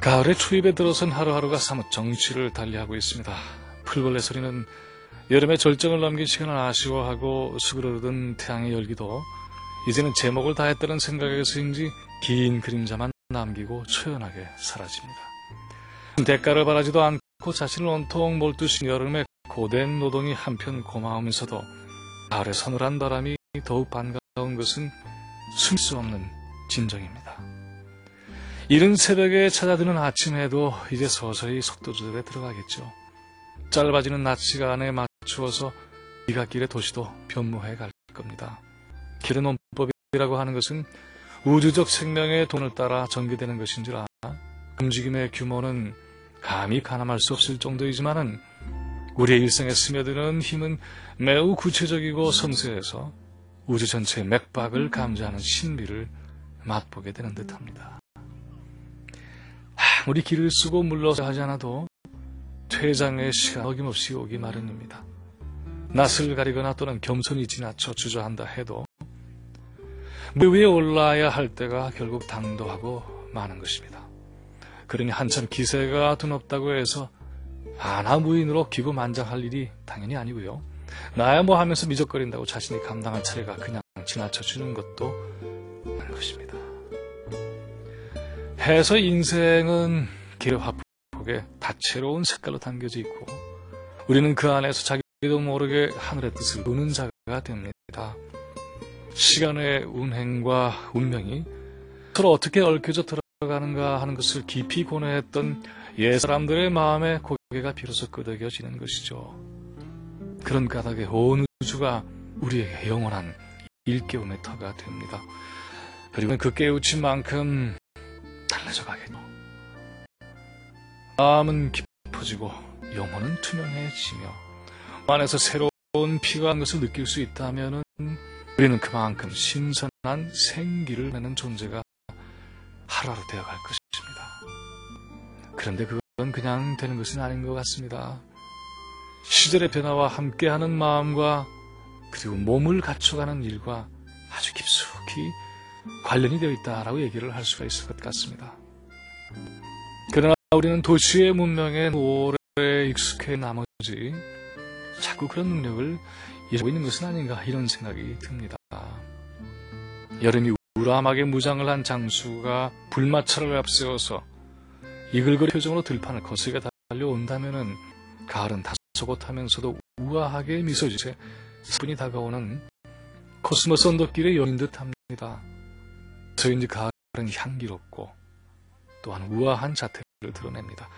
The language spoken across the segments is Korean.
가을의 초입에 들어선 하루하루가 사뭇 정취를 달리하고 있습니다. 풀벌레 소리는 여름의 절정을 넘긴 시간을 아쉬워하고 수그러든 태양의 열기도 이제는 제목을 다했다는 생각에서인지 긴 그림자만 남기고 초연하게 사라집니다. 대가를 바라지도 않고 자신을 온통 몰두신 여름의 고된 노동이 한편 고마우면서도 가을의 서늘한 바람이 더욱 반가운 것은 숨 수 없는 진정입니다. 이른 새벽에 찾아드는 아침에도 이제 서서히 속도조절에 들어가겠죠. 짧아지는 낮 시간에 맞추어서 이갓길의 도시도 변모해 갈 겁니다. 길은 온법이라고 하는 것은 우주적 생명의 돈을 따라 전개되는 것인지라 움직임의 규모는 감히 가늠할 수 없을 정도이지만은 우리의 일상에 스며드는 힘은 매우 구체적이고 섬세해서 우주 전체의 맥박을 감지하는 신비를 맛보게 되는 듯합니다. 아무리 길을 쓰고 물러서 하지 않아도 퇴장의 시간 어김없이 오기 마련입니다. 낯을 가리거나 또는 겸손히 지나쳐 주저한다 해도 물 위에 올라야 할 때가 결국 당도하고 마는 것입니다. 그러니 한참 기세가 드높다고 해서 아나무인으로 기고만장할 일이 당연히 아니고요. 나야 뭐 하면서 미적거린다고 자신이 감당할 차례가 그냥 지나쳐주는 것도 아닌 것입니다. 해서 인생은 길 화폭에 다채로운 색깔로 담겨져 있고 우리는 그 안에서 자기도 모르게 하늘의 뜻을 보는 자가 됩니다. 시간의 운행과 운명이 서로 어떻게 얽혀져 들어가는가 하는 것을 깊이 고뇌했던 옛 사람들의 마음에 고개가 비로소 끄덕여지는 것이죠. 그런 까닭에 온 우주가 우리에게 영원한 일깨움의 터가 됩니다. 그리고 그 깨우친 만큼 달라져 가겠죠. 마음은 깊어지고 영혼은 투명해지며 안에서 새로운 피가 한 것을 느낄 수 있다면 우리는 그만큼 신선한 생기를 내는 존재가 하루하루 되어갈 것입니다. 그런데 그건 그냥 되는 것은 아닌 것 같습니다. 시절의 변화와 함께하는 마음과 그리고 몸을 갖춰가는 일과 아주 깊숙이 관련이 되어 있다라고 얘기를 할 수가 있을 것 같습니다. 그러나 우리는 도시의 문명에 오래 익숙해 나머지 자꾸 그런 능력을 잃고 있는 것은 아닌가 이런 생각이 듭니다. 여름이 우람하게 무장을 한 장수가 불마차를 앞세워서 이글거린 표정으로 들판을 거세게 달려온다면은 가을은 다소곳하면서도 우아하게 미소 짓에 사뿐히 다가오는 코스모스 언덕길의 여인인 듯합니다. 저인지 가을은 향기롭고 또한 우아한 자태를 드러냅니다.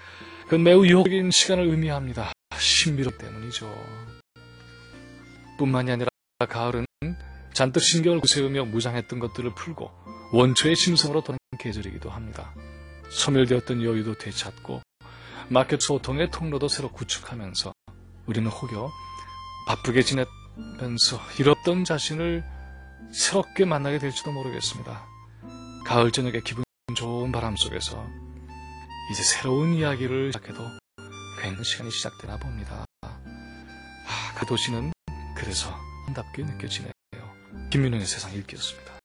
그건 매우 유혹적인 시간을 의미합니다. 신비롭기 때문이죠. 뿐만이 아니라 가을은 잔뜩 신경을 구세우며 무장했던 것들을 풀고 원초의 심성으로 돌아온 계절이기도 합니다. 소멸되었던 여유도 되찾고 마켓 소통의 통로도 새로 구축하면서 우리는 혹여 바쁘게 지냈면서 잃었던 자신을 새롭게 만나게 될지도 모르겠습니다. 가을 저녁에 기분 좋은 바람 속에서 이제 새로운 이야기를 시작해도 괜찮은 시간이 시작되나 봅니다. 아, 그 도시는 그래서 답게 느껴지네요. 김민웅의 세상 읽기였습니다.